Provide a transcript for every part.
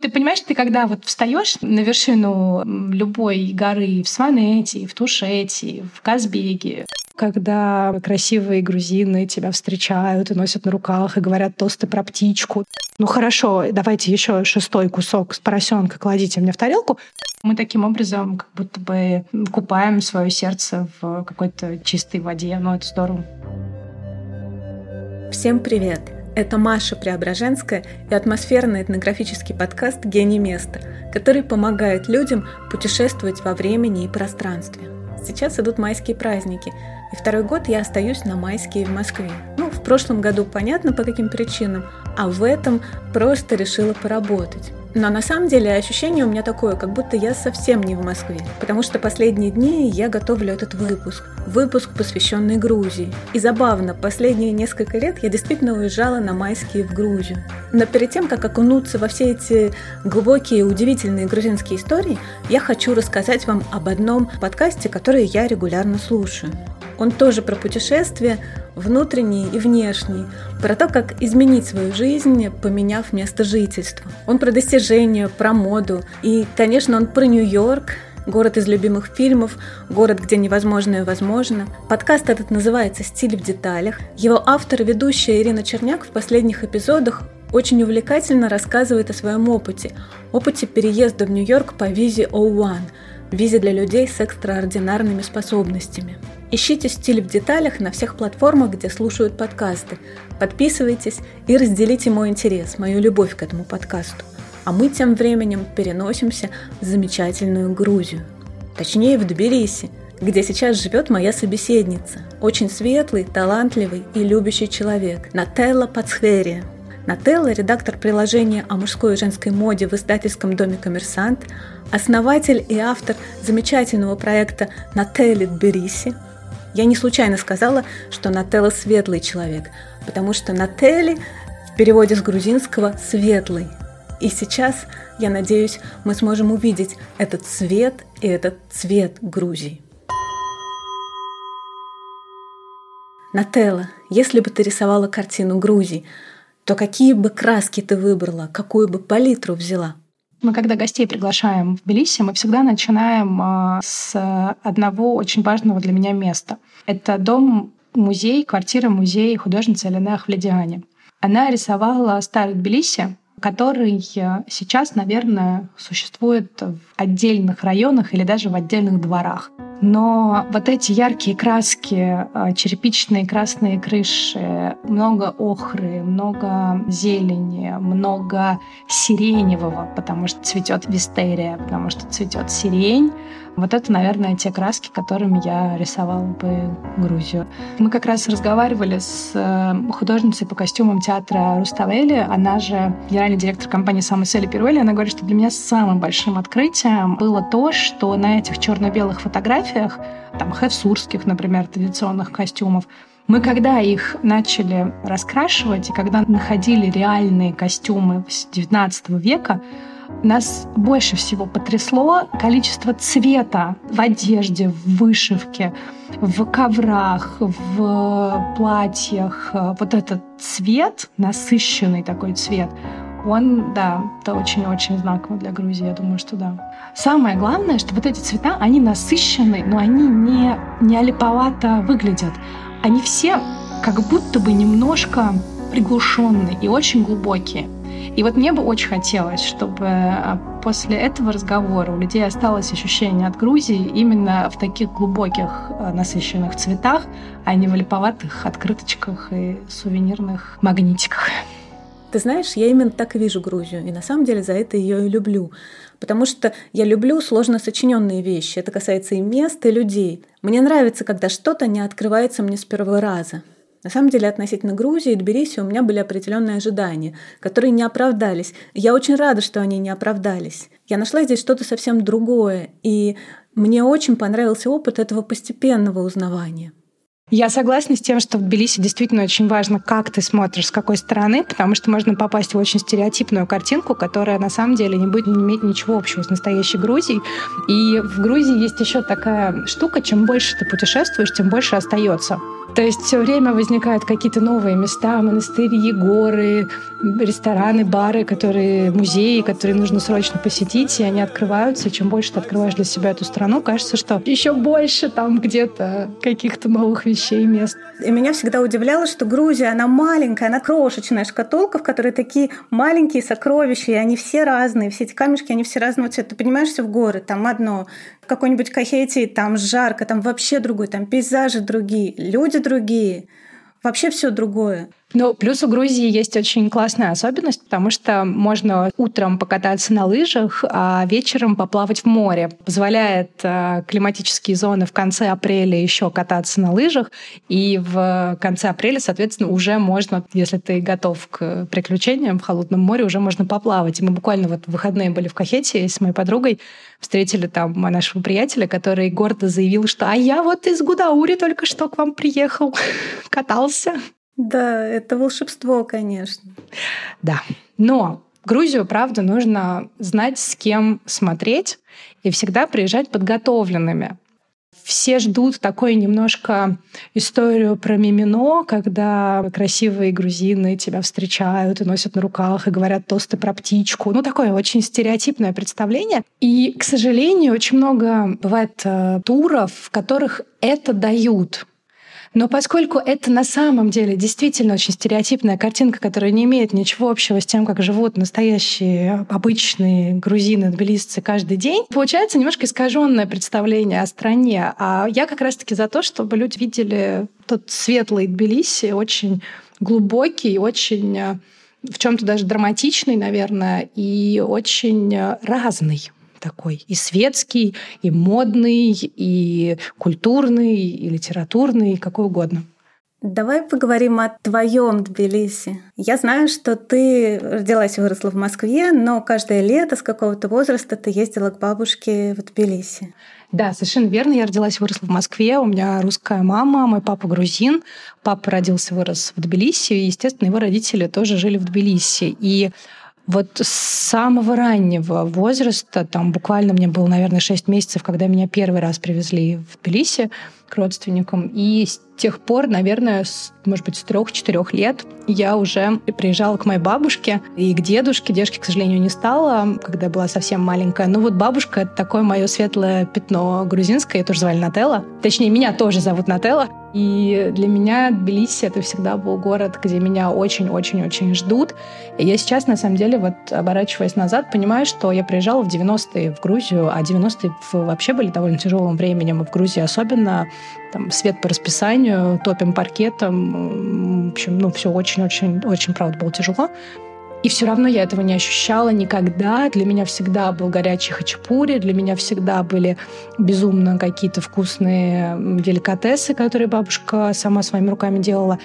Ты понимаешь, ты когда вот встаешь на вершину любой горы в Сванете, в Тушете, в Казбеге, когда красивые грузины тебя встречают и носят на руках и говорят тосты про птичку. Ну хорошо, давайте еще шестой кусок с поросенка кладите мне в тарелку. Мы таким образом как будто бы купаем свое сердце в какой-то чистой воде. Ну, это здорово. Всем привет! Это Маша Преображенская и атмосферный этнографический подкаст «Гений места», который помогает людям путешествовать во времени и пространстве. Сейчас идут майские праздники, и второй год я остаюсь на майские в Москве. Ну, в прошлом году понятно по каким причинам, а в этом просто решила поработать. Но на самом деле ощущение у меня такое, как будто я совсем не в Москве, потому что последние дни я готовлю этот выпуск. Выпуск, посвященный Грузии. И забавно, последние несколько лет я действительно уезжала на майские в Грузию. Но перед тем, как окунуться во все эти глубокие, удивительные грузинские истории, я хочу рассказать вам об одном подкасте, который я регулярно слушаю. Он тоже про путешествия, внутренние и внешние, про то, как изменить свою жизнь, поменяв место жительства. Он про достижения, про моду. И, конечно, он про Нью-Йорк, город из любимых фильмов, город, где невозможное возможно. Подкаст этот называется «Стиль в деталях». Его автор, ведущая Ирина Черняк в последних эпизодах очень увлекательно рассказывает о своем опыте, опыте переезда в Нью-Йорк по визе O1, визе для людей с экстраординарными способностями. Ищите стиль в деталях на всех платформах, где слушают подкасты. Подписывайтесь и разделите мой интерес, мою любовь к этому подкасту. А мы тем временем переносимся в замечательную Грузию. Точнее, в Тбилиси, где сейчас живет моя собеседница. Очень светлый, талантливый и любящий человек. Нателла Пацхверия. Нателла – редактор приложения о мужской и женской моде в издательском доме «Коммерсант», основатель и автор замечательного проекта «Нателли Тбилиси», я не случайно сказала, что Нателла светлый человек, потому что Нателли в переводе с грузинского «светлый». И сейчас, я надеюсь, мы сможем увидеть этот цвет и этот цвет Грузии. Нателла, если бы ты рисовала картину Грузии, то какие бы краски ты выбрала, какую бы палитру взяла? Мы, когда гостей приглашаем в Тбилиси, мы всегда начинаем а, с одного очень важного для меня места. Это дом-музей, квартира-музей художницы Элены Ахвледиани. Она рисовала старый Тбилиси, который сейчас, наверное, существует в отдельных районах или даже в отдельных дворах. Но вот эти яркие краски, а, черепичные красные крыши, много охры, много зелени, много сиреневого, потому что цветет вистерия, потому что цветет сирень. Вот это, наверное, те краски, которыми я рисовала бы Грузию. Мы как раз разговаривали с э, художницей по костюмам театра Руставели. Она же генеральный директор компании Самосель Пируэли. Она говорит, что для меня самым большим открытием было то, что на этих черно-белых фотографиях, там, хевсурских, например, традиционных костюмов, мы когда их начали раскрашивать, и когда находили реальные костюмы XIX века, нас больше всего потрясло количество цвета в одежде, в вышивке, в коврах, в платьях. Вот этот цвет, насыщенный такой цвет, он, да, это очень-очень знаково для Грузии, я думаю, что да. Самое главное, что вот эти цвета, они насыщенные, но они не, не олиповато выглядят. Они все как будто бы немножко приглушенные и очень глубокие. И вот мне бы очень хотелось, чтобы а, после этого разговора у людей осталось ощущение от Грузии именно в таких глубоких а, насыщенных цветах, а не в липоватых открыточках и сувенирных магнитиках. Ты знаешь, я именно так и вижу Грузию, и на самом деле за это ее и люблю. Потому что я люблю сложно сочиненные вещи. Это касается и мест, и людей. Мне нравится, когда что-то не открывается мне с первого раза. На самом деле, относительно Грузии и Тбилиси у меня были определенные ожидания, которые не оправдались. Я очень рада, что они не оправдались. Я нашла здесь что-то совсем другое, и мне очень понравился опыт этого постепенного узнавания. Я согласна с тем, что в Тбилиси действительно очень важно, как ты смотришь, с какой стороны, потому что можно попасть в очень стереотипную картинку, которая на самом деле не будет иметь ничего общего с настоящей Грузией. И в Грузии есть еще такая штука, чем больше ты путешествуешь, тем больше остается. То есть все время возникают какие-то новые места, монастыри, горы, рестораны, бары, которые, музеи, которые нужно срочно посетить, и они открываются. И чем больше ты открываешь для себя эту страну, кажется, что еще больше там где-то каких-то новых вещей, мест. И меня всегда удивляло, что Грузия, она маленькая, она крошечная шкатулка, в которой такие маленькие сокровища, и они все разные, все эти камешки, они все разного цвета. Ты понимаешься в горы, там одно, какой-нибудь Кахетии там жарко, там вообще другой, там пейзажи другие, люди другие, вообще все другое. Ну, плюс у Грузии есть очень классная особенность, потому что можно утром покататься на лыжах, а вечером поплавать в море. Позволяет э, климатические зоны в конце апреля еще кататься на лыжах, и в конце апреля, соответственно, уже можно, если ты готов к приключениям в холодном море, уже можно поплавать. И мы буквально вот в выходные были в Кахете с моей подругой, встретили там нашего приятеля, который гордо заявил, что «А я вот из Гудаури только что к вам приехал, катался». Да, это волшебство, конечно. Да. Но Грузию, правда, нужно знать, с кем смотреть, и всегда приезжать подготовленными. Все ждут такой немножко историю про мимино, когда красивые грузины тебя встречают и носят на руках и говорят тосты про птичку. Ну, такое очень стереотипное представление. И, к сожалению, очень много бывает э, туров, в которых это дают. Но поскольку это на самом деле действительно очень стереотипная картинка, которая не имеет ничего общего с тем, как живут настоящие обычные грузины, тбилисцы каждый день, получается немножко искаженное представление о стране. А я как раз-таки за то, чтобы люди видели тот светлый Тбилиси, очень глубокий, очень э, в чем-то даже драматичный, наверное, и очень э, разный такой и светский, и модный, и культурный, и литературный, и какой угодно. Давай поговорим о твоем Тбилиси. Я знаю, что ты родилась и выросла в Москве, но каждое лето с какого-то возраста ты ездила к бабушке в Тбилиси. Да, совершенно верно. Я родилась и выросла в Москве. У меня русская мама, мой папа грузин. Папа родился, вырос в Тбилиси. И, естественно, его родители тоже жили в Тбилиси. И вот с самого раннего возраста, там буквально мне было, наверное, 6 месяцев, когда меня первый раз привезли в Тбилиси к родственникам. И с тех пор, наверное, с, может быть, с трех-четырех лет я уже приезжала к моей бабушке и к дедушке. Дедушки, к сожалению, не стало, когда была совсем маленькая. Но вот бабушка — это такое мое светлое пятно грузинское. Ее тоже звали Нателла. Точнее, меня тоже зовут Нателла. И для меня Тбилиси — это всегда был город, где меня очень-очень-очень ждут. И я сейчас, на самом деле, вот оборачиваясь назад, понимаю, что я приезжала в 90-е в Грузию, а 90-е вообще были довольно тяжелым временем, и в Грузии особенно там свет по расписанию, топим паркетом. В общем, ну, все очень-очень-очень, правда, было тяжело. И все равно я этого не ощущала никогда. Для меня всегда был горячий хачапури, для меня всегда были безумно какие-то вкусные деликатесы, которые бабушка сама своими руками делала.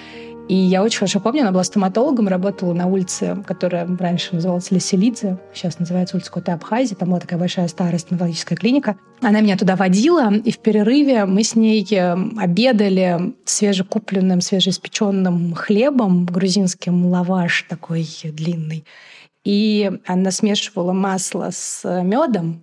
И я очень хорошо помню, она была стоматологом, работала на улице, которая раньше называлась Леселидзе, сейчас называется улица Коты Абхазии, там была такая большая старая стоматологическая клиника. Она меня туда водила, и в перерыве мы с ней э, обедали свежекупленным, свежеиспеченным хлебом, грузинским лаваш такой длинный. И она смешивала масло с медом,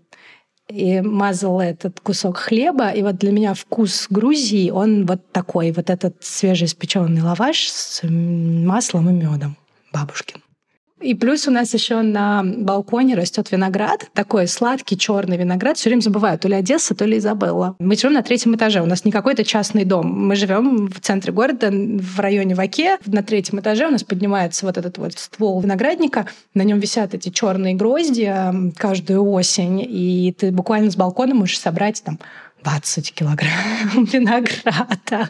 и мазала этот кусок хлеба. И вот для меня вкус Грузии, он вот такой, вот этот свежеиспеченный лаваш с маслом и медом бабушкин. И плюс у нас еще на балконе растет виноград, такой сладкий черный виноград. Все время забываю, то ли Одесса, то ли Изабелла. Мы живем на третьем этаже. У нас не какой-то частный дом. Мы живем в центре города, в районе Ваке. На третьем этаже у нас поднимается вот этот вот ствол виноградника. На нем висят эти черные грозди каждую осень. И ты буквально с балкона можешь собрать там 20 килограмм винограда.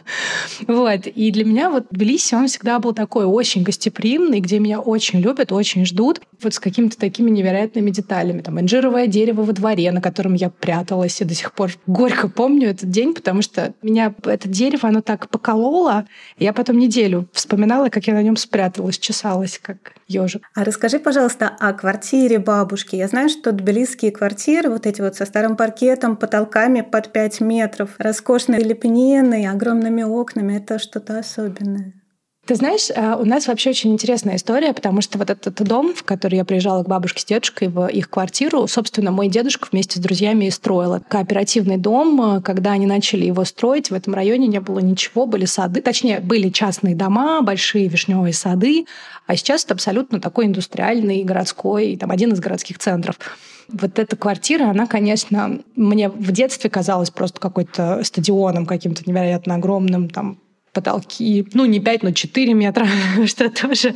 Вот. И для меня вот Тбилиси, он всегда был такой очень гостеприимный, где меня очень любят, очень ждут. Вот с какими-то такими невероятными деталями. Там инжировое дерево во дворе, на котором я пряталась, и до сих пор горько помню этот день, потому что меня это дерево, оно так покололо. Я потом неделю вспоминала, как я на нем спряталась, чесалась, как ежик. А расскажи, пожалуйста, о квартире бабушки. Я знаю, что тбилисские квартиры, вот эти вот со старым паркетом, потолками под 5 метров, роскошные лепнины, огромными окнами, это что-то особенное. Ты знаешь, э, у нас вообще очень интересная история, потому что вот этот дом, в который я приезжала к бабушке с дедушкой, в их квартиру, собственно, мой дедушка вместе с друзьями и строил. Кооперативный дом, когда они начали его строить, в этом районе не было ничего, были сады, точнее, были частные дома, большие вишневые сады, а сейчас это абсолютно такой индустриальный городской, там один из городских центров. Вот эта квартира, она, конечно, мне в детстве казалась просто какой-то стадионом каким-то невероятно огромным, там потолки, ну, не 5, но 4 метра, что тоже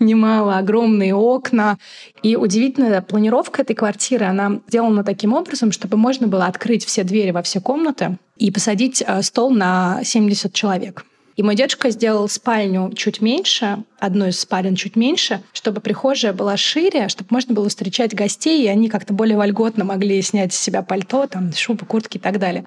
немало, огромные окна. И удивительная планировка этой квартиры, она сделана таким образом, чтобы можно было открыть все двери во все комнаты и посадить э, стол на 70 человек. И мой дедушка сделал спальню чуть меньше, одну из спален чуть меньше, чтобы прихожая была шире, чтобы можно было встречать гостей, и они как-то более вольготно могли снять с себя пальто, там, шубы, куртки и так далее.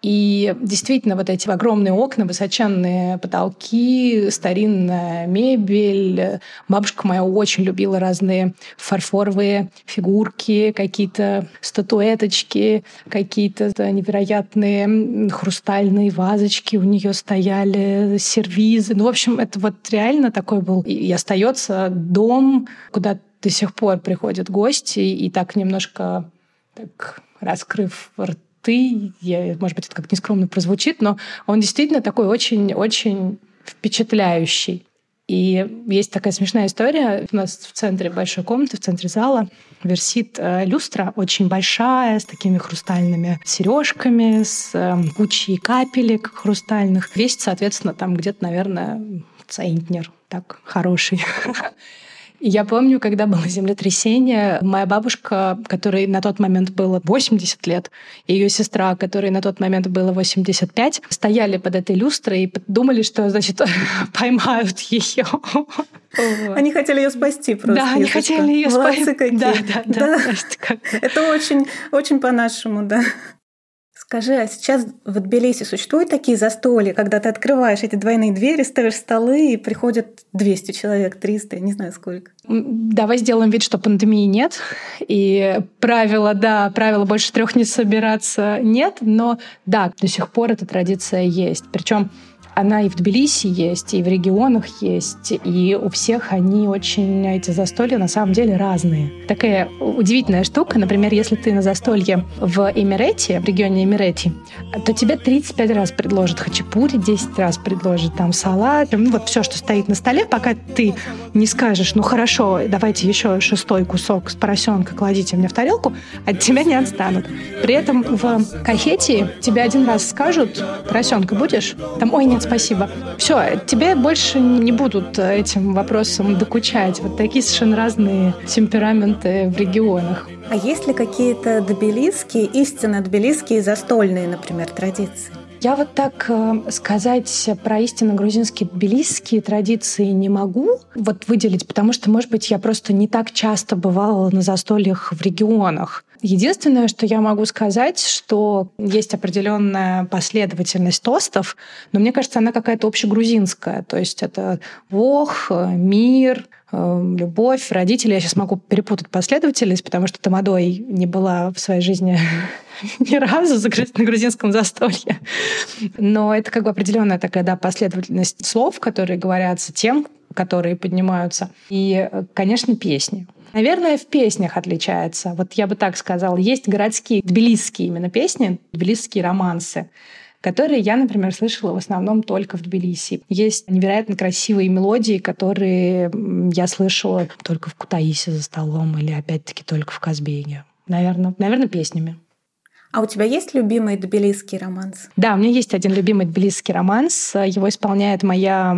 И действительно, вот эти огромные окна, высоченные потолки, старинная мебель. Бабушка моя очень любила разные фарфоровые фигурки, какие-то статуэточки, какие-то невероятные хрустальные вазочки у нее стояли, сервизы. Ну, в общем, это вот реально такой был и остается дом, куда до сих пор приходят гости, и так немножко так раскрыв рт ты, я, может быть, это как нескромно прозвучит, но он действительно такой очень-очень впечатляющий. И есть такая смешная история. У нас в центре большой комнаты, в центре зала висит э, люстра очень большая, с такими хрустальными сережками, с э, кучей капелек хрустальных. Весит, соответственно, там где-то, наверное, центнер так хороший. Я помню, когда было землетрясение, моя бабушка, которой на тот момент было 80 лет, и ее сестра, которой на тот момент было 85, стояли под этой люстрой и думали, что, значит, поймают ее. Они хотели ее спасти просто. Да, они хотели ее спасти. Да, да, да. Это очень, очень по-нашему, да. Скажи, а сейчас в Тбилиси существуют такие застолья, когда ты открываешь эти двойные двери, ставишь столы, и приходят 200 человек, 300, я не знаю сколько? Давай сделаем вид, что пандемии нет. И правила, да, правила больше трех не собираться нет, но да, до сих пор эта традиция есть. Причем она и в Тбилиси есть, и в регионах есть, и у всех они очень, эти застолья на самом деле разные. Такая удивительная штука, например, если ты на застолье в Эмирете, в регионе Эмирети, то тебе 35 раз предложат хачапури, 10 раз предложат там салат, ну вот все, что стоит на столе, пока ты не скажешь, ну хорошо, давайте еще шестой кусок с поросенка кладите мне в тарелку, от тебя не отстанут. При этом в Кахетии тебе один раз скажут, поросенка будешь? Там, ой, нет, спасибо. Все, тебе больше не будут этим вопросом докучать. Вот такие совершенно разные темпераменты в регионах. А есть ли какие-то тбилисские, истинно тбилисские застольные, например, традиции? Я вот так э, сказать про истинно грузинские тбилисские традиции не могу вот выделить, потому что, может быть, я просто не так часто бывала на застольях в регионах. Единственное, что я могу сказать, что есть определенная последовательность тостов, но мне кажется, она какая-то общегрузинская. То есть это Вох, мир, э, любовь, родители. Я сейчас могу перепутать последовательность, потому что Тамадой не была в своей жизни ни разу на грузинском застолье. Но это как бы определенная такая да, последовательность слов, которые говорятся, тем, которые поднимаются. И, конечно, песни. Наверное, в песнях отличается. Вот я бы так сказала. Есть городские, тбилисские именно песни, тбилисские романсы которые я, например, слышала в основном только в Тбилиси. Есть невероятно красивые мелодии, которые я слышала только в Кутаисе за столом или, опять-таки, только в Казбеге. Наверное, наверное, песнями. А у тебя есть любимый тбилисский романс? Да, у меня есть один любимый тбилисский романс. Его исполняет моя...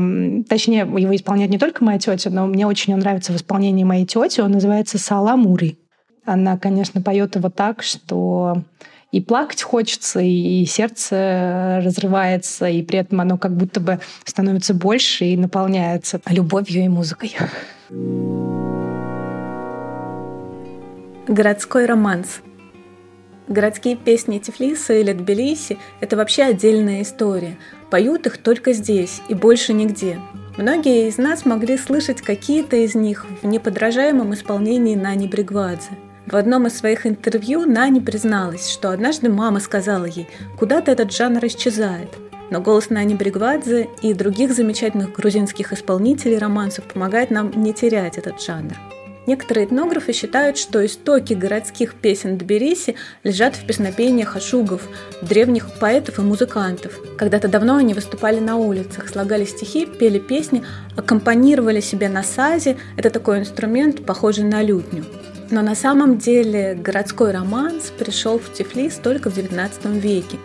Точнее, его исполняет не только моя тетя, но мне очень он нравится в исполнении моей тети. Он называется «Саламури». Она, конечно, поет его так, что и плакать хочется, и сердце разрывается, и при этом оно как будто бы становится больше и наполняется любовью и музыкой. Городской романс. Городские песни Тифлиса или Тбилиси – это вообще отдельная история. Поют их только здесь и больше нигде. Многие из нас могли слышать какие-то из них в неподражаемом исполнении Нани Бригвадзе. В одном из своих интервью Нани призналась, что однажды мама сказала ей, куда-то этот жанр исчезает. Но голос Нани Бригвадзе и других замечательных грузинских исполнителей романсов помогает нам не терять этот жанр. Некоторые этнографы считают, что истоки городских песен Тбилиси лежат в песнопениях ашугов, древних поэтов и музыкантов. Когда-то давно они выступали на улицах, слагали стихи, пели песни, аккомпанировали себе на сазе. Это такой инструмент, похожий на лютню. Но на самом деле городской романс пришел в Тифлис только в XIX веке.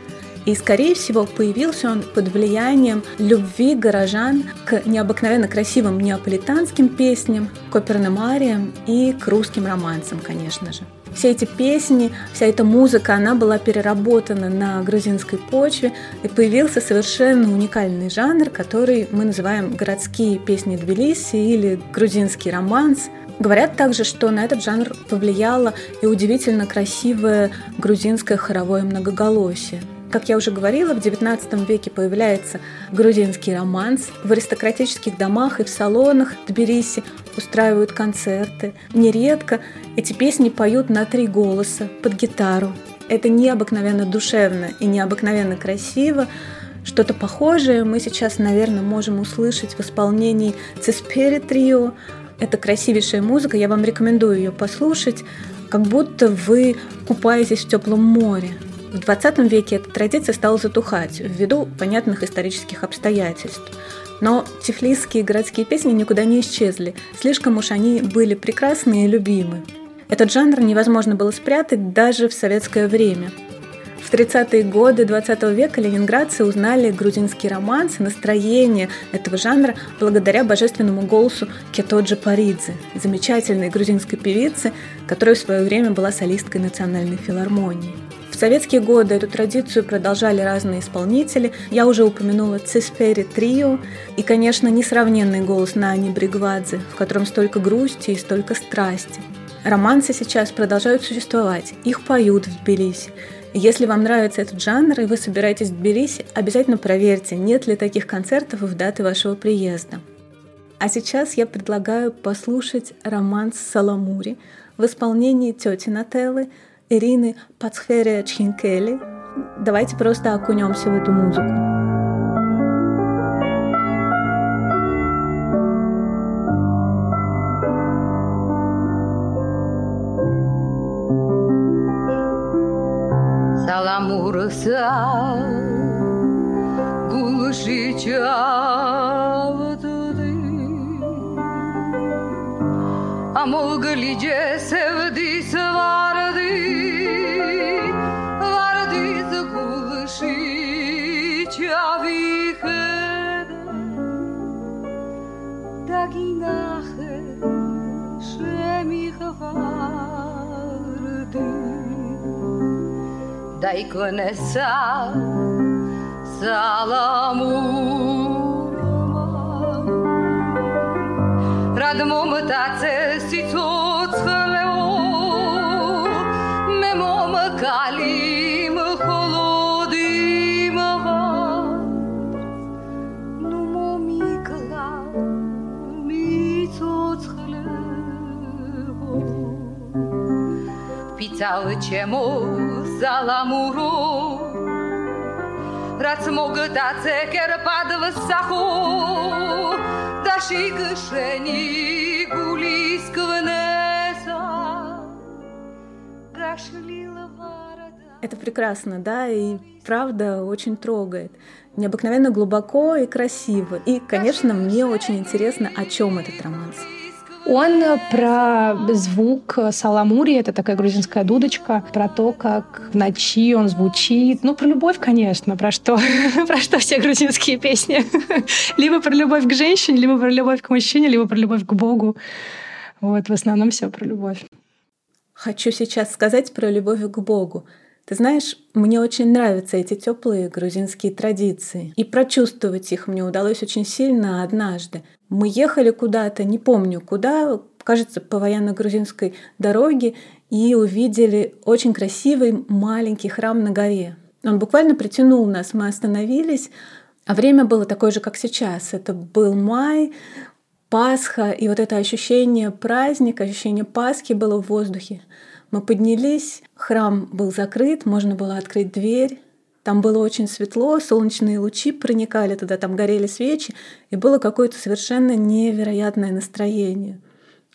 И, скорее всего, появился он под влиянием любви горожан к необыкновенно красивым неаполитанским песням, к оперным ариям и к русским романсам, конечно же. Все эти песни, вся эта музыка, она была переработана на грузинской почве, и появился совершенно уникальный жанр, который мы называем городские песни Тбилиси или грузинский романс – Говорят также, что на этот жанр повлияло и удивительно красивое грузинское хоровое многоголосие. Как я уже говорила, в XIX веке появляется грузинский романс. В аристократических домах и в салонах Тбилиси устраивают концерты. Нередко эти песни поют на три голоса под гитару. Это необыкновенно душевно и необыкновенно красиво. Что-то похожее мы сейчас, наверное, можем услышать в исполнении Цеспери Трио, это красивейшая музыка, я вам рекомендую ее послушать, как будто вы купаетесь в теплом море. В 20 веке эта традиция стала затухать ввиду понятных исторических обстоятельств. Но тифлисские городские песни никуда не исчезли, слишком уж они были прекрасны и любимы. Этот жанр невозможно было спрятать даже в советское время – в 30-е годы 20 века ленинградцы узнали грузинский романс и настроение этого жанра благодаря божественному голосу Кетоджи Паридзе, замечательной грузинской певицы, которая в свое время была солисткой национальной филармонии. В советские годы эту традицию продолжали разные исполнители. Я уже упомянула Цеспери Трио и, конечно, несравненный голос Нани Бригвадзе, в котором столько грусти и столько страсти. Романсы сейчас продолжают существовать, их поют в Тбилиси. Если вам нравится этот жанр и вы собираетесь в Тбилиси, обязательно проверьте, нет ли таких концертов в даты вашего приезда. А сейчас я предлагаю послушать романс «Саламури» в исполнении тети Нателлы Ирины Пацхерия Чхинкели. Давайте просто окунемся в эту музыку. Salamursa Gulşiçavdıdı Amol galice sevdi vardı გულში ჩავიხედე და გინახე შემიხვარდი და იქნესა სალამურმა რად მომდაწე სიცოცხლეო მე მომგალი salamuru Rac mogătațe chiar padă văsahu Da și gâșeni gulis квнеса Это прекрасно, да, и правда очень трогает. Необыкновенно глубоко и красиво. И, конечно, мне очень интересно, о чем этот романс. Он про звук саламури, это такая грузинская дудочка, про то, как в ночи он звучит. Ну, про любовь, конечно, про что? про что все грузинские песни? либо про любовь к женщине, либо про любовь к мужчине, либо про любовь к Богу. Вот, в основном все про любовь. Хочу сейчас сказать про любовь к Богу. Ты знаешь, мне очень нравятся эти теплые грузинские традиции. И прочувствовать их мне удалось очень сильно однажды. Мы ехали куда-то, не помню куда, кажется, по военно-грузинской дороге, и увидели очень красивый маленький храм на горе. Он буквально притянул нас, мы остановились, а время было такое же, как сейчас. Это был май, Пасха, и вот это ощущение праздника, ощущение Пасхи было в воздухе. Мы поднялись, храм был закрыт, можно было открыть дверь. Там было очень светло, солнечные лучи проникали туда, там горели свечи, и было какое-то совершенно невероятное настроение.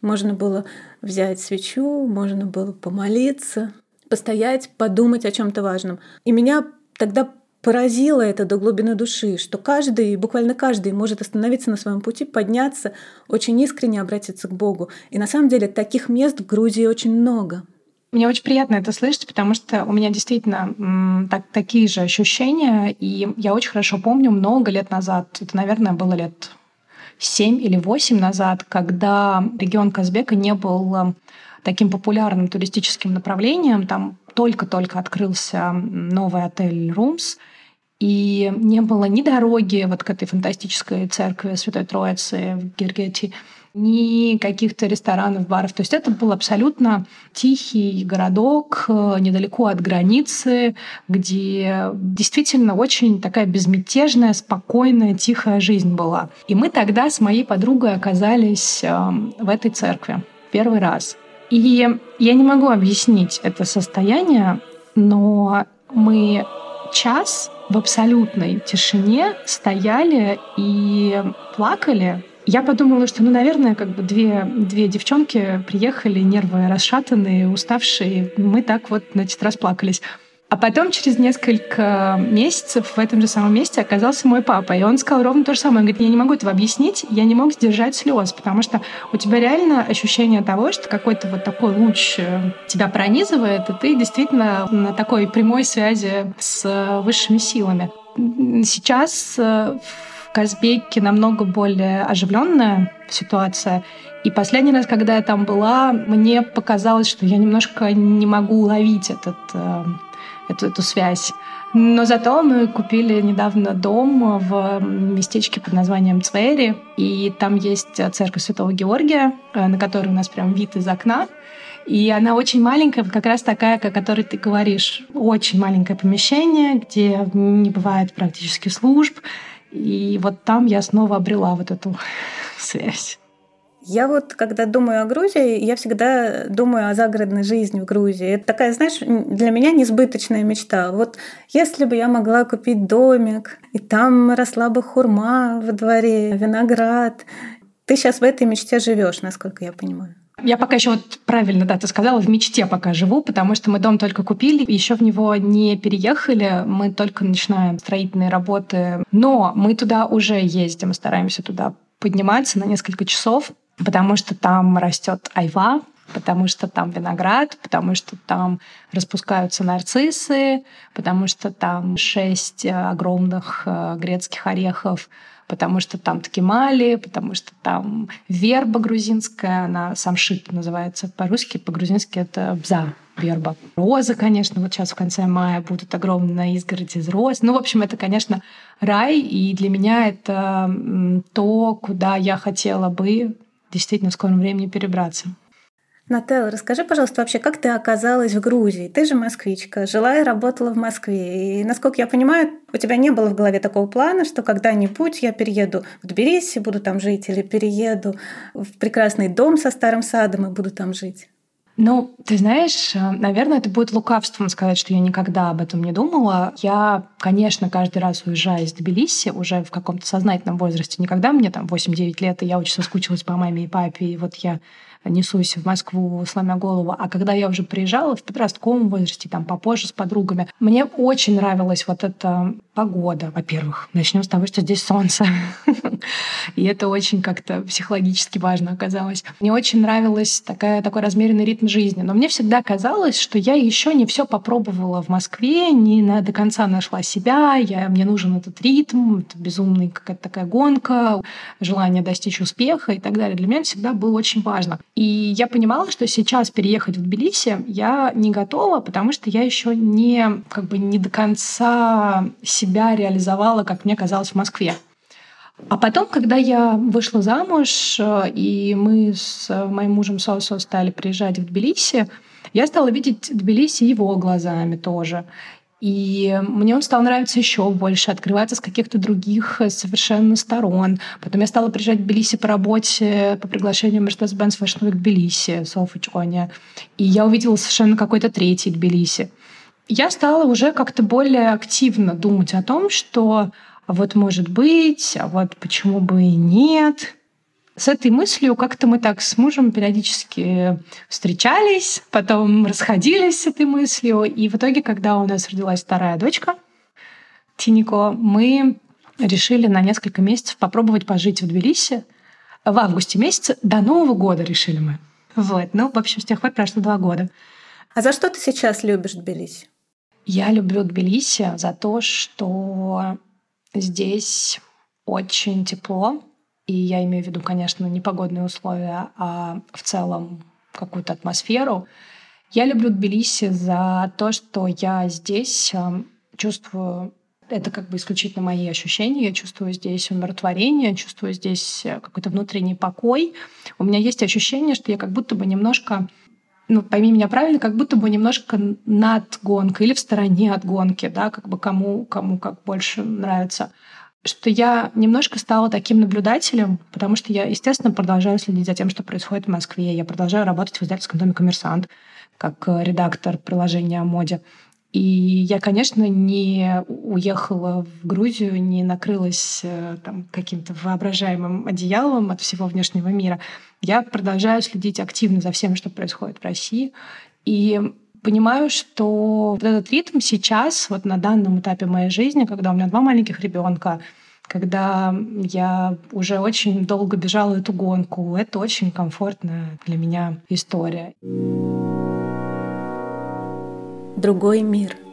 Можно было взять свечу, можно было помолиться, постоять, подумать о чем-то важном. И меня тогда поразило это до глубины души, что каждый, буквально каждый может остановиться на своем пути, подняться, очень искренне обратиться к Богу. И на самом деле таких мест в Грузии очень много. Мне очень приятно это слышать, потому что у меня действительно так, такие же ощущения. И я очень хорошо помню много лет назад, это, наверное, было лет семь или восемь назад, когда регион Казбека не был э, таким популярным туристическим направлением. Там только-только открылся новый отель «Румс», и не было ни дороги вот к этой фантастической церкви Святой Троицы в Гиргете, ни каких-то ресторанов, баров. То есть это был абсолютно тихий городок э, недалеко от границы, где действительно очень такая безмятежная, спокойная, тихая жизнь была. И мы тогда с моей подругой оказались эм, в этой церкви первый раз. И я не могу объяснить это состояние, но мы час в абсолютной тишине стояли и плакали. Я подумала, что, ну, наверное, как бы две, две девчонки приехали, нервы расшатанные, уставшие. Мы так вот, значит, расплакались. А потом через несколько месяцев в этом же самом месте оказался мой папа. И он сказал ровно то же самое. Он говорит, я не могу этого объяснить, я не мог сдержать слез, потому что у тебя реально ощущение того, что какой-то вот такой луч э, тебя пронизывает, и ты действительно на такой прямой связи с высшими силами. Сейчас э, в Казбеке намного более оживленная ситуация. И последний раз, когда я там была, мне показалось, что я немножко не могу уловить этот э, эту, эту связь. Но зато мы купили недавно дом в местечке под названием Цвери, и там есть церковь Святого Георгия, э, на которой у нас прям вид из окна. И она очень маленькая, как раз такая, о которой ты говоришь. Очень маленькое помещение, где не бывает практически служб. И вот там я снова обрела вот эту связь. Я вот, когда думаю о Грузии, я всегда думаю о загородной жизни в Грузии. Это такая, знаешь, для меня несбыточная мечта. Вот если бы я могла купить домик, и там росла бы хурма во дворе, виноград. Ты сейчас в этой мечте живешь, насколько я понимаю. Я пока еще вот правильно, да, ты сказала, в мечте пока живу, потому что мы дом только купили, еще в него не переехали, мы только начинаем строительные работы, но мы туда уже ездим, стараемся туда подниматься на несколько часов, потому что там растет айва, потому что там виноград, потому что там распускаются нарциссы, потому что там шесть э, огромных э, грецких орехов, потому что там ткемали, потому что там верба грузинская, она самшит называется по-русски, по-грузински это бза, верба. Розы, конечно, вот сейчас в конце мая будут огромные изгороди из роз. Ну, в общем, это, конечно, рай, и для меня это то, куда я хотела бы действительно в скором времени перебраться. Нателла, расскажи, пожалуйста, вообще, как ты оказалась в Грузии? Ты же москвичка, жила и работала в Москве. И, насколько я понимаю, у тебя не было в голове такого плана, что когда-нибудь я перееду в Тбилиси, буду там жить, или перееду в прекрасный дом со старым садом и буду там жить. Ну, ты знаешь, наверное, это будет лукавством сказать, что я никогда об этом не думала. Я, конечно, каждый раз уезжая из Тбилиси уже в каком-то сознательном возрасте, никогда мне там 8-9 лет, и я очень соскучилась по маме и папе, и вот я несусь в Москву, сломя голову. А когда я уже приезжала в подростковом возрасте, там попозже с подругами, мне очень нравилась вот эта погода, во-первых. Начнем с того, что здесь солнце. И это очень как-то психологически важно оказалось. Мне очень нравилась такая, такой размеренный ритм жизни. Но мне всегда казалось, что я еще не все попробовала в Москве, не на, до конца нашла себя. Я, мне нужен этот ритм, это безумный какая-то такая гонка, желание достичь успеха и так далее. Для меня всегда было очень важно. И я понимала, что сейчас переехать в Тбилиси я не готова, потому что я еще не, как бы не до конца себя реализовала, как мне казалось, в Москве. А потом, когда я вышла замуж, и мы с моим мужем Сосо стали приезжать в Тбилиси, я стала видеть Тбилиси его глазами тоже. И мне он стал нравиться еще больше, открываться с каких-то других э, совершенно сторон. Потом я стала приезжать в Тбилиси по работе по приглашению Mercedes-Benz Fashion Week Тбилиси, Софа Чоня. И я увидела совершенно какой-то третий Тбилиси. я стала уже как-то более активно думать о том, что вот может быть, а вот почему бы и нет. С этой мыслью как-то мы так с мужем периодически встречались, потом расходились с этой мыслью. И в итоге, когда у нас родилась вторая дочка, Тинико, мы решили на несколько месяцев попробовать пожить в Тбилиси. В августе месяце до Нового года решили мы. Вот. Ну, в общем, с тех пор прошло два года. А за что ты сейчас любишь Тбилиси? Я люблю Тбилиси за то, что здесь очень тепло, и я имею в виду, конечно, не погодные условия, а в целом какую-то атмосферу. Я люблю Тбилиси за то, что я здесь эм, чувствую это как бы исключительно мои ощущения. Я чувствую здесь умиротворение, чувствую здесь э, какой-то внутренний покой. У меня есть ощущение, что я как будто бы немножко ну, пойми меня правильно, как будто бы немножко над гонкой или в стороне от гонки, да, как бы кому, кому как больше нравится что я немножко стала таким наблюдателем, потому что я, естественно, продолжаю следить за тем, что происходит в Москве. Я продолжаю работать в издательском доме «Коммерсант» как э, редактор приложения о моде. И я, конечно, не уехала в Грузию, не накрылась э, там, каким-то воображаемым одеялом от всего внешнего мира. Я продолжаю следить активно за всем, что происходит в России. И понимаю, что вот этот ритм сейчас, вот на данном этапе моей жизни, когда у меня два маленьких ребенка, когда я уже очень долго бежала эту гонку, это очень комфортная для меня история. Другой мир —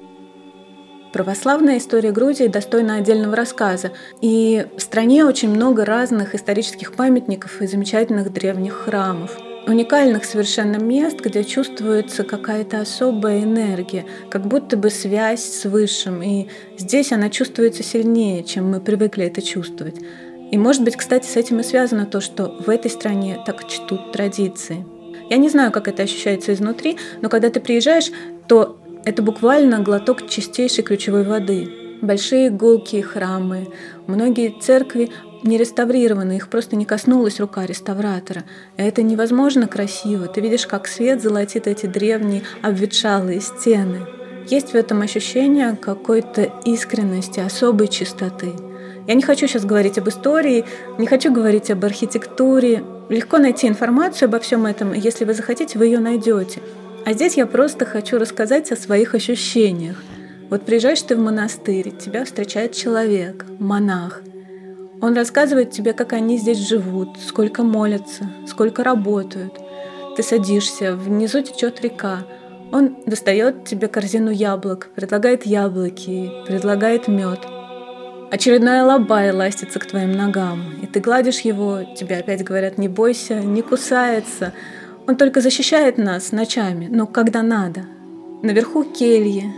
Православная история Грузии достойна отдельного рассказа. И в стране очень много разных исторических памятников и замечательных древних храмов. Уникальных совершенно мест, где чувствуется какая-то особая энергия, как будто бы связь с Высшим. И здесь она чувствуется сильнее, чем мы привыкли это чувствовать. И может быть, кстати, с этим и связано то, что в этой стране так чтут традиции. Я не знаю, как это ощущается изнутри, но когда ты приезжаешь, то это буквально глоток чистейшей ключевой воды. Большие гулкие храмы, многие церкви не реставрированы, их просто не коснулась рука реставратора. Это невозможно красиво. Ты видишь, как свет золотит эти древние обветшалые стены. Есть в этом ощущение какой-то искренности, особой чистоты. Я не хочу сейчас говорить об истории, не хочу говорить об архитектуре. Легко найти информацию обо всем этом, и если вы захотите, вы ее найдете. А здесь я просто хочу рассказать о своих ощущениях. Вот приезжаешь ты в монастырь, тебя встречает человек, монах. Он рассказывает тебе, как они здесь живут, сколько молятся, сколько работают. Ты садишься, внизу течет река. Он достает тебе корзину яблок, предлагает яблоки, предлагает мед. Очередная лобай ластится к твоим ногам, и ты гладишь его, тебе опять говорят, не бойся, не кусается, он только защищает нас ночами, но когда надо. Наверху кельи.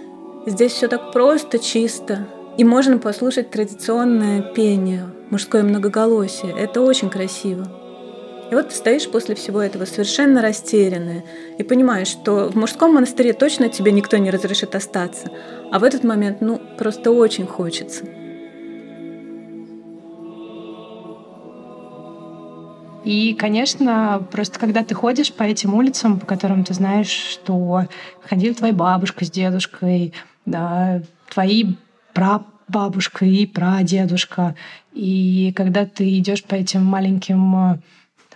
Здесь все так просто, чисто. И можно послушать традиционное пение, мужское многоголосие. Это очень красиво. И вот ты стоишь после всего этого совершенно растерянная и понимаешь, что в мужском монастыре точно тебе никто не разрешит остаться. А в этот момент, ну, просто очень хочется. И, конечно, просто когда ты ходишь по этим улицам, по которым ты знаешь, что ходили твоя бабушка с дедушкой, да, твои прабабушка и прадедушка, и когда ты идешь по этим маленьким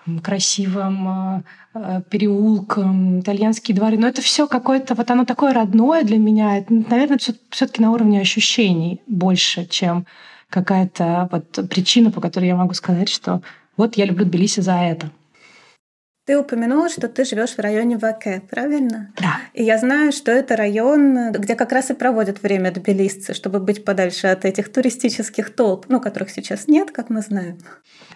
там, красивым э, переулкам, итальянские дворы. Но это все какое-то, вот оно такое родное для меня. Это, наверное, все-таки на уровне ощущений больше, чем какая-то вот причина, по которой я могу сказать, что вот я люблю Тбилиси за это. Ты упомянула, что ты живешь в районе Ваке, правильно? Да. И я знаю, что это район, где как раз и проводят время тбилисцы, чтобы быть подальше от этих туристических толп, ну, которых сейчас нет, как мы знаем.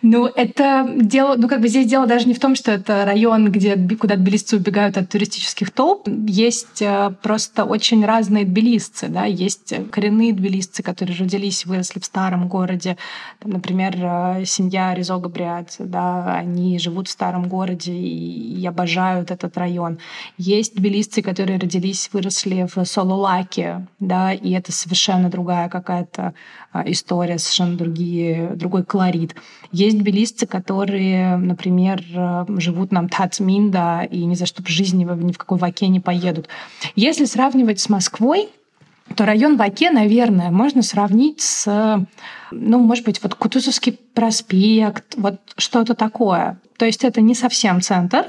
Ну, это дело, ну, как бы здесь дело даже не в том, что это район, где, куда тбилисцы убегают от туристических толп. Есть э, просто очень разные тбилисцы, да, есть коренные тбилисцы, которые родились, выросли в старом городе. Там, например, э, семья Резога Бриадзе, да, они живут в старом городе и обожают этот район. Есть тбилисцы, которые родились, выросли в Сололаке, да, и это совершенно другая какая-то а, история, совершенно другие, другой колорит. Есть тбилисцы, которые, например, живут на Тацминда и ни за что в жизни ни в какой ваке не поедут. Если сравнивать с Москвой, то район Ваке, наверное, можно сравнить с, ну, может быть, вот Кутузовский проспект, вот что-то такое. То есть это не совсем центр,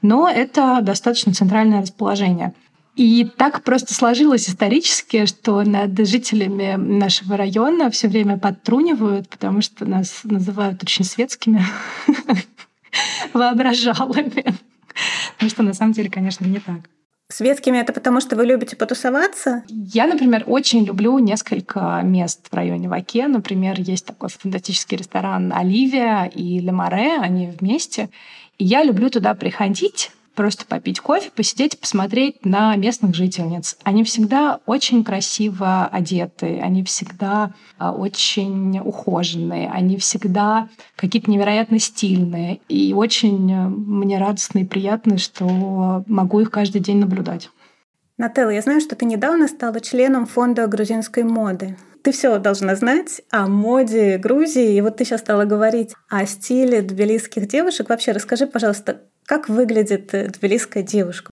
но это достаточно центральное расположение. И так просто сложилось исторически, что над жителями нашего района все время подтрунивают, потому что нас называют очень светскими воображалами. Потому что на самом деле, конечно, не так. Светскими это потому, что вы любите потусоваться? Я, например, очень люблю несколько мест в районе Ваке. Например, есть такой фантастический ресторан «Оливия» и «Ле Море», они вместе. И я люблю туда приходить, просто попить кофе, посидеть, посмотреть на местных жительниц. Они всегда очень красиво одеты, они всегда а, очень ухоженные, они всегда какие-то невероятно стильные. И очень э, мне радостно и приятно, что могу их каждый день наблюдать. Нателла, я знаю, что ты недавно стала членом фонда грузинской моды. Ты все должна знать о моде Грузии. И вот ты сейчас стала говорить о стиле тбилисских девушек. Вообще расскажи, пожалуйста, как выглядит тбилисская девушка?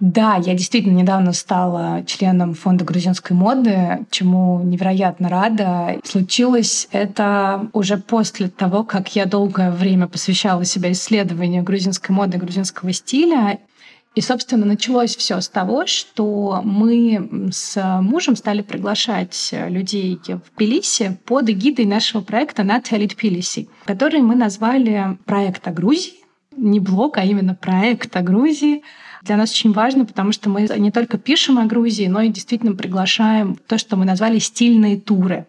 Да, я действительно недавно стала членом фонда грузинской моды, чему невероятно рада. Случилось это уже после того, как я долгое время посвящала себя исследованию грузинской моды, грузинского стиля. И, собственно, началось все с того, что мы с мужем стали приглашать людей в Тбилиси под эгидой нашего проекта «Натали Тбилиси», который мы назвали «Проект о Грузии», не блог, а именно проект о Грузии. Для нас очень важно, потому что мы не только пишем о Грузии, но и действительно приглашаем то, что мы назвали стильные туры.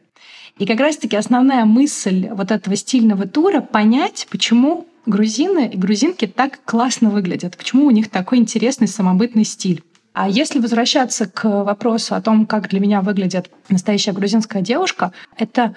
И как раз-таки основная мысль вот этого стильного тура — понять, почему грузины и грузинки так классно выглядят, почему у них такой интересный самобытный стиль. А если возвращаться к вопросу о том, как для меня выглядит настоящая грузинская девушка, это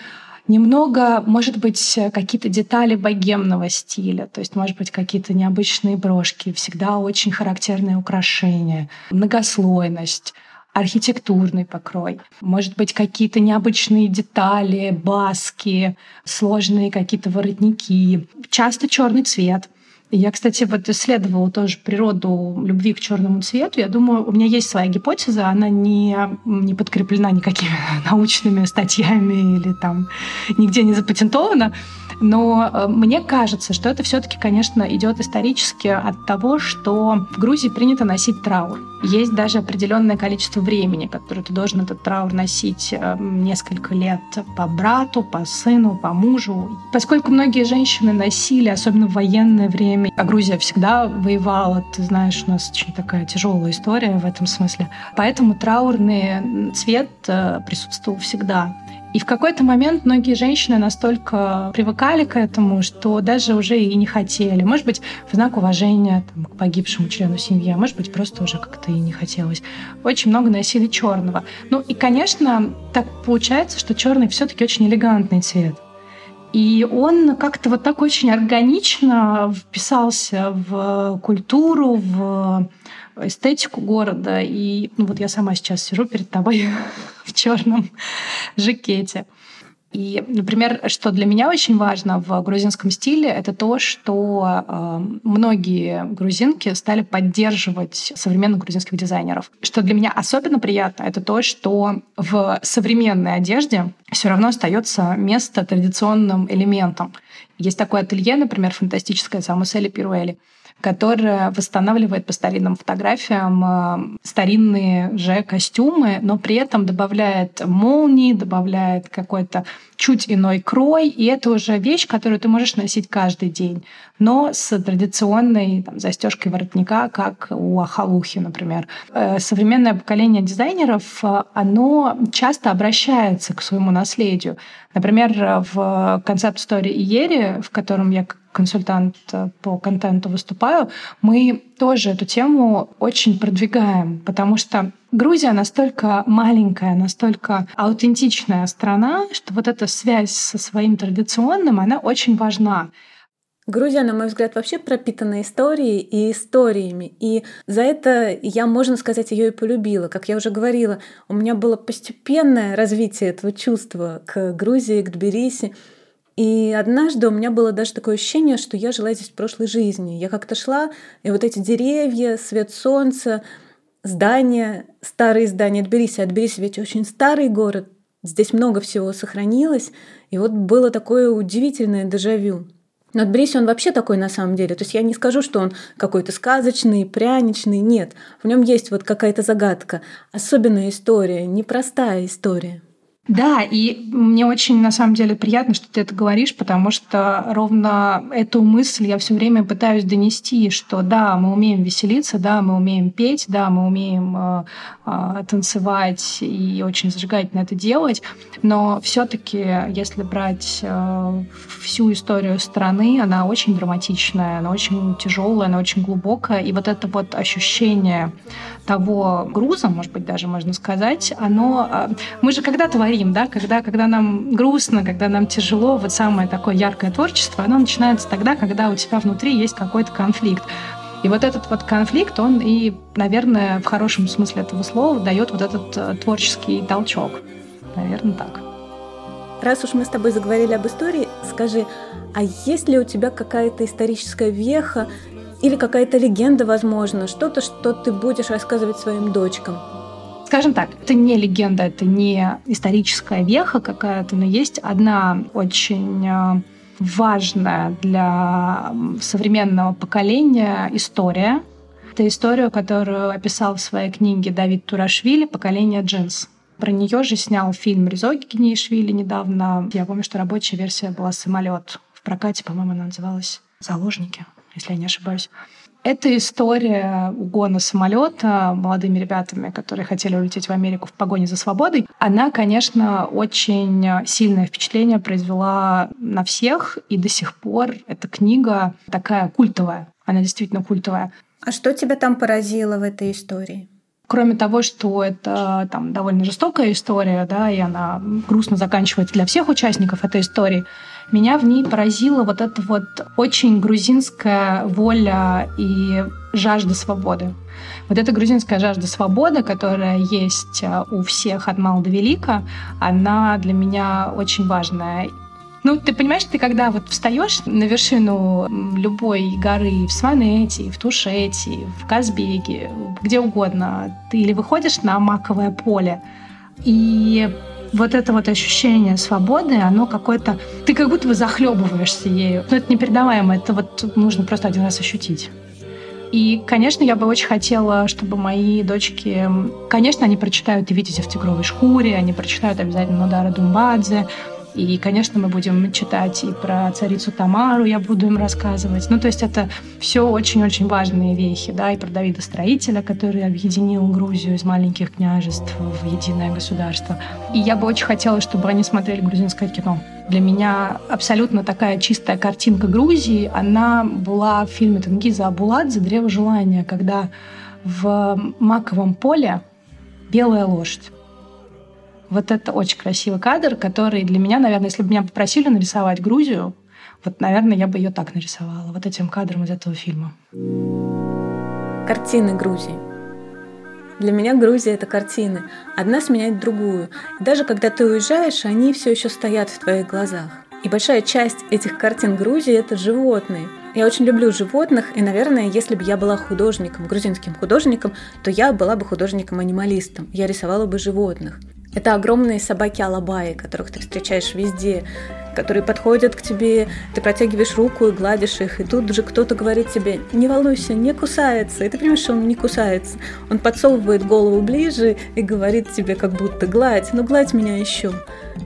немного, может быть, какие-то детали богемного стиля, то есть, может быть, какие-то необычные брошки, всегда очень характерные украшения, многослойность архитектурный покрой, может быть, какие-то необычные детали, баски, сложные какие-то воротники, часто черный цвет. Я, кстати, вот исследовала тоже природу любви к черному цвету. Я думаю, у меня есть своя гипотеза, она не, не подкреплена никакими научными статьями или там нигде не запатентована. Но э, мне кажется, что это все-таки, конечно, идет исторически от того, что в Грузии принято носить траур. Есть даже определенное количество времени, которое ты должен этот траур носить э, несколько лет по брату, по сыну, по мужу. Поскольку многие женщины носили, особенно в военное время, а Грузия всегда воевала, ты знаешь, у нас очень такая тяжелая история в этом смысле. Поэтому траурный цвет э, присутствовал всегда. И в какой-то момент многие женщины настолько привыкали к этому, что даже уже и не хотели. Может быть, в знак уважения там, к погибшему члену семьи, а может быть, просто уже как-то и не хотелось. Очень много носили черного. Ну и, конечно, так получается, что черный все-таки очень элегантный цвет. И он как-то вот так очень органично вписался в культуру, в эстетику города. И ну, вот я сама сейчас сижу перед тобой в черном жакете. И, например, что для меня очень важно в грузинском стиле, это то, что э, многие грузинки стали поддерживать современных грузинских дизайнеров. Что для меня особенно приятно, это то, что в современной одежде все равно остается место традиционным элементам. Есть такое ателье, например, фантастическое Самусели Пируэли, которая восстанавливает по старинным фотографиям э, старинные же костюмы, но при этом добавляет молнии, добавляет какой-то чуть иной крой, и это уже вещь, которую ты можешь носить каждый день, но с традиционной там, застежкой воротника, как у Ахалухи, например. Э, современное поколение дизайнеров, э, оно часто обращается к своему наследию. Например, в концепт-сторе Иери, в котором я консультант э, по контенту выступаю, мы тоже эту тему очень продвигаем, потому что Грузия настолько маленькая, настолько аутентичная страна, что вот эта связь со своим традиционным, она очень важна. Грузия, на мой взгляд, вообще пропитана историей и историями. И за это я, можно сказать, ее и полюбила. Как я уже говорила, у меня было постепенное развитие этого чувства к Грузии, к Тбилиси. И однажды у меня было даже такое ощущение, что я жила здесь в прошлой жизни. Я как-то шла, и вот эти деревья, свет солнца, здания, старые здания Тбилиси. А ведь очень старый город, здесь много всего сохранилось. И вот было такое удивительное дежавю. Но Тбилиси, он вообще такой на самом деле. То есть я не скажу, что он какой-то сказочный, пряничный. Нет. В нем есть вот какая-то загадка, особенная история, непростая история. Да, и мне очень на самом деле приятно, что ты это говоришь, потому что ровно эту мысль я все время пытаюсь донести, что да, мы умеем веселиться, да, мы умеем петь, да, мы умеем э, э, танцевать и очень зажигательно это делать, но все-таки, если брать э, всю историю страны, она очень драматичная, она очень тяжелая, она очень глубокая, и вот это вот ощущение того груза, может быть, даже можно сказать, оно... Э, мы же когда творим, да, когда, когда нам грустно, когда нам тяжело, вот самое такое яркое творчество, оно начинается тогда, когда у тебя внутри есть какой-то конфликт. И вот этот вот конфликт, он и, наверное, в хорошем смысле этого слова дает вот этот э, творческий толчок. Наверное, так. Раз уж мы с тобой заговорили об истории, скажи, а есть ли у тебя какая-то историческая веха или какая-то легенда, возможно, что-то, что ты будешь рассказывать своим дочкам? Скажем так, это не легенда, это не историческая веха какая-то, но есть одна очень э, важная для современного поколения история. Это история, которую описал в своей книге Давид Турашвили «Поколение джинс». Про нее же снял фильм Ризоги Гнеишвили недавно. Я помню, что рабочая версия была «Самолет». В прокате, по-моему, она называлась «Заложники», если я не ошибаюсь. Это история угона самолета молодыми ребятами, которые хотели улететь в Америку в погоне за свободой. Она, конечно, очень сильное впечатление произвела на всех, и до сих пор эта книга такая культовая. Она действительно культовая. А что тебя там поразило в этой истории? Кроме того, что это там довольно жестокая история, да, и она грустно заканчивается для всех участников этой истории, меня в ней поразила вот эта вот очень грузинская воля и жажда свободы. Вот эта грузинская жажда свободы, которая есть э, у всех от мала до велика, она для меня очень важная. Ну, ты понимаешь, ты когда вот встаешь на вершину любой горы в Сванете, в Тушете, в Казбеге, где угодно, ты или выходишь на маковое поле, и вот это вот ощущение свободы, оно какое-то... Ты как будто бы захлебываешься ею. Но это непередаваемо, это вот нужно просто один раз ощутить. И, конечно, я бы очень хотела, чтобы мои дочки... Конечно, они прочитают «И видите в тигровой шкуре», они прочитают обязательно Нодара Думбадзе, и, конечно, мы будем читать и про царицу Тамару, я буду им рассказывать. Ну, то есть это все очень-очень важные вехи, да, и про Давида Строителя, который объединил Грузию из маленьких княжеств в единое государство. И я бы очень хотела, чтобы они смотрели грузинское кино. Для меня абсолютно такая чистая картинка Грузии, она была в фильме Тенгиза Абуладзе «Древо желания», когда в маковом поле белая лошадь. Вот это очень красивый кадр, который для меня, наверное, если бы меня попросили нарисовать Грузию, вот, наверное, я бы ее так нарисовала, вот этим кадром из этого фильма. Картины Грузии. Для меня Грузия это картины. Одна сменяет другую. И даже когда ты уезжаешь, они все еще стоят в твоих глазах. И большая часть этих картин Грузии это животные. Я очень люблю животных, и, наверное, если бы я была художником, грузинским художником, то я была бы художником-анималистом. Я рисовала бы животных. Это огромные собаки-алабаи, которых ты встречаешь везде, которые подходят к тебе, ты протягиваешь руку и гладишь их, и тут же кто-то говорит тебе, не волнуйся, не кусается, и ты понимаешь, что он не кусается. Он подсовывает голову ближе и говорит тебе как будто гладь, ну гладь меня еще.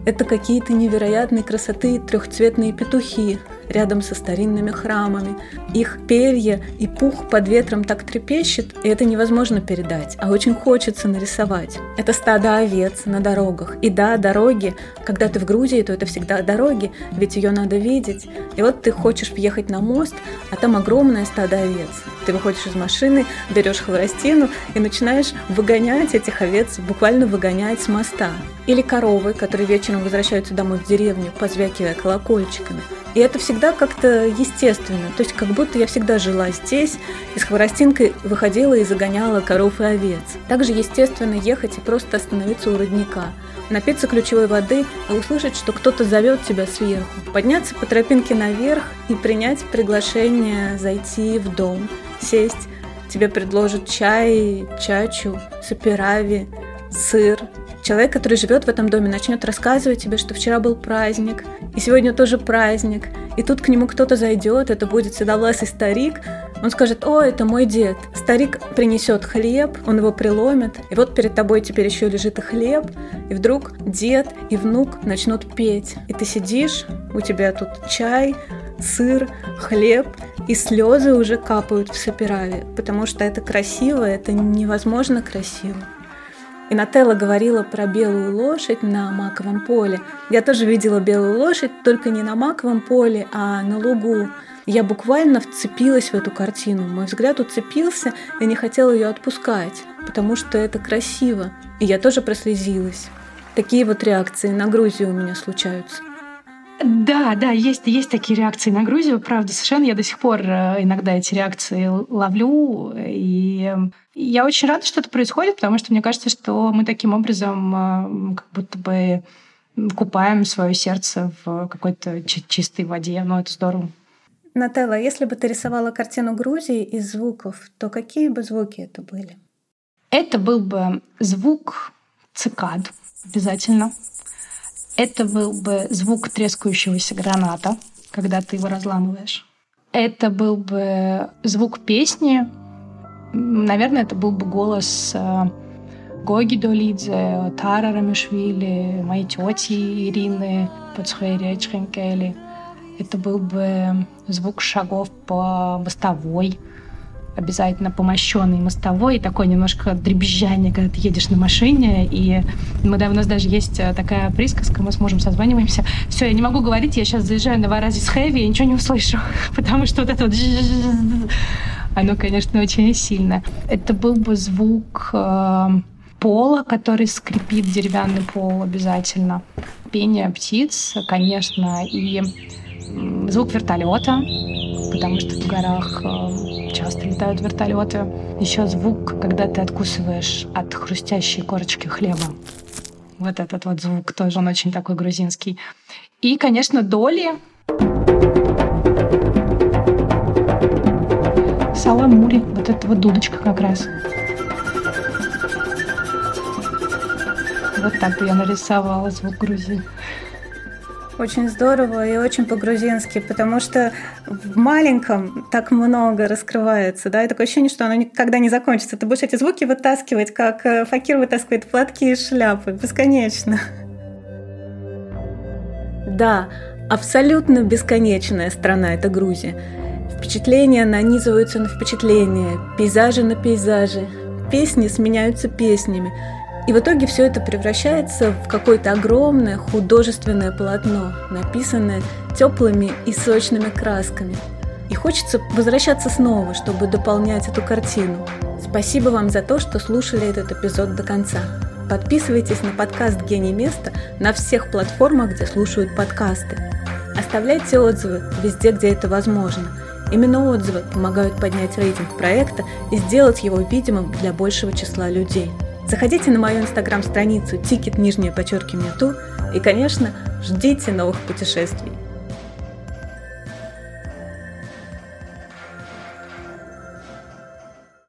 Это какие-то невероятной красоты трехцветные петухи, рядом со старинными храмами. Их перья и пух под ветром так трепещет, и это невозможно передать, а очень хочется нарисовать. Это стадо овец на дорогах. И да, дороги, когда ты в Грузии, то это всегда дороги, ведь ее надо видеть. И вот ты хочешь въехать на мост, а там огромное стадо овец. Ты выходишь из машины, берешь хворостину и начинаешь выгонять этих овец, буквально выгонять с моста. Или коровы, которые вечером возвращаются домой в деревню, позвякивая колокольчиками. И это всегда как-то естественно. То есть как будто я всегда жила здесь и с хворостинкой выходила и загоняла коров и овец. Также естественно ехать и просто остановиться у родника, напиться ключевой воды и услышать, что кто-то зовет тебя сверху, подняться по тропинке наверх и принять приглашение зайти в дом, сесть, тебе предложат чай, чачу, сапирави, сыр, Человек, который живет в этом доме, начнет рассказывать тебе, что вчера был праздник, и сегодня тоже праздник, и тут к нему кто-то зайдет, это будет седовласый старик, он скажет, о, это мой дед. Старик принесет хлеб, он его приломит, и вот перед тобой теперь еще лежит и хлеб, и вдруг дед и внук начнут петь. И ты сидишь, у тебя тут чай, сыр, хлеб, и слезы уже капают в сапераве, потому что это красиво, это невозможно красиво. И Нателла говорила про белую лошадь на маковом поле. Я тоже видела белую лошадь, только не на маковом поле, а на лугу. Я буквально вцепилась в эту картину. Мой взгляд уцепился, и не хотела ее отпускать, потому что это красиво. И я тоже прослезилась. Такие вот реакции на Грузию у меня случаются. Да, да, есть, есть такие реакции на Грузию, правда, совершенно. Я до сих пор э, иногда эти реакции ловлю. И я очень рада, что это происходит, потому что мне кажется, что мы таким образом э, как будто бы купаем свое сердце в какой-то чистой воде. Ну, это здорово. Нателла, если бы ты рисовала картину Грузии из звуков, то какие бы звуки это были? Это был бы звук цикад обязательно. Это был бы звук трескающегося граната, когда ты его разламываешь. Это был бы звук песни. Наверное, это был бы голос э, Гоги Долидзе, Тара Рамишвили, моей тети Ирины Пацхайри Чхенкели. Это был бы звук шагов по мостовой, обязательно помощенный мостовой, и такое немножко дребезжание, когда ты едешь на машине, и мы, да, у нас даже есть э, такая присказка, мы с мужем созваниваемся, все, я не могу говорить, я сейчас заезжаю на Варазис Хэви, и ничего не услышу, потому что вот это вот оно, конечно, очень сильно. Это был бы звук э, пола, который скрипит деревянный пол обязательно. Пение птиц, конечно, и звук вертолета, потому что в горах э, часто летают вертолеты. Еще звук, когда ты откусываешь от хрустящей корочки хлеба. Вот этот вот звук тоже, он очень такой грузинский. И, конечно, доли. Саламури, вот эта вот дудочка как раз. Вот так бы я нарисовала звук Грузии. Очень здорово и очень по-грузински, потому что в маленьком так много раскрывается, да, и такое ощущение, что оно никогда не закончится. Ты будешь эти звуки вытаскивать, как э, факир вытаскивает платки и шляпы, бесконечно. Да, абсолютно бесконечная страна – это Грузия. Впечатления нанизываются на впечатления, пейзажи на пейзажи, песни сменяются песнями – и в итоге все это превращается в какое-то огромное художественное полотно, написанное теплыми и сочными красками. И хочется возвращаться снова, чтобы дополнять эту картину. Спасибо вам за то, что слушали этот эпизод до конца. Подписывайтесь на подкаст «Гений места» на всех платформах, где слушают подкасты. Оставляйте отзывы везде, где это возможно. Именно отзывы помогают поднять рейтинг проекта и сделать его видимым для большего числа людей. Заходите на мою инстаграм-страницу тикет нижнее подчеркивание ту и, конечно, ждите новых путешествий.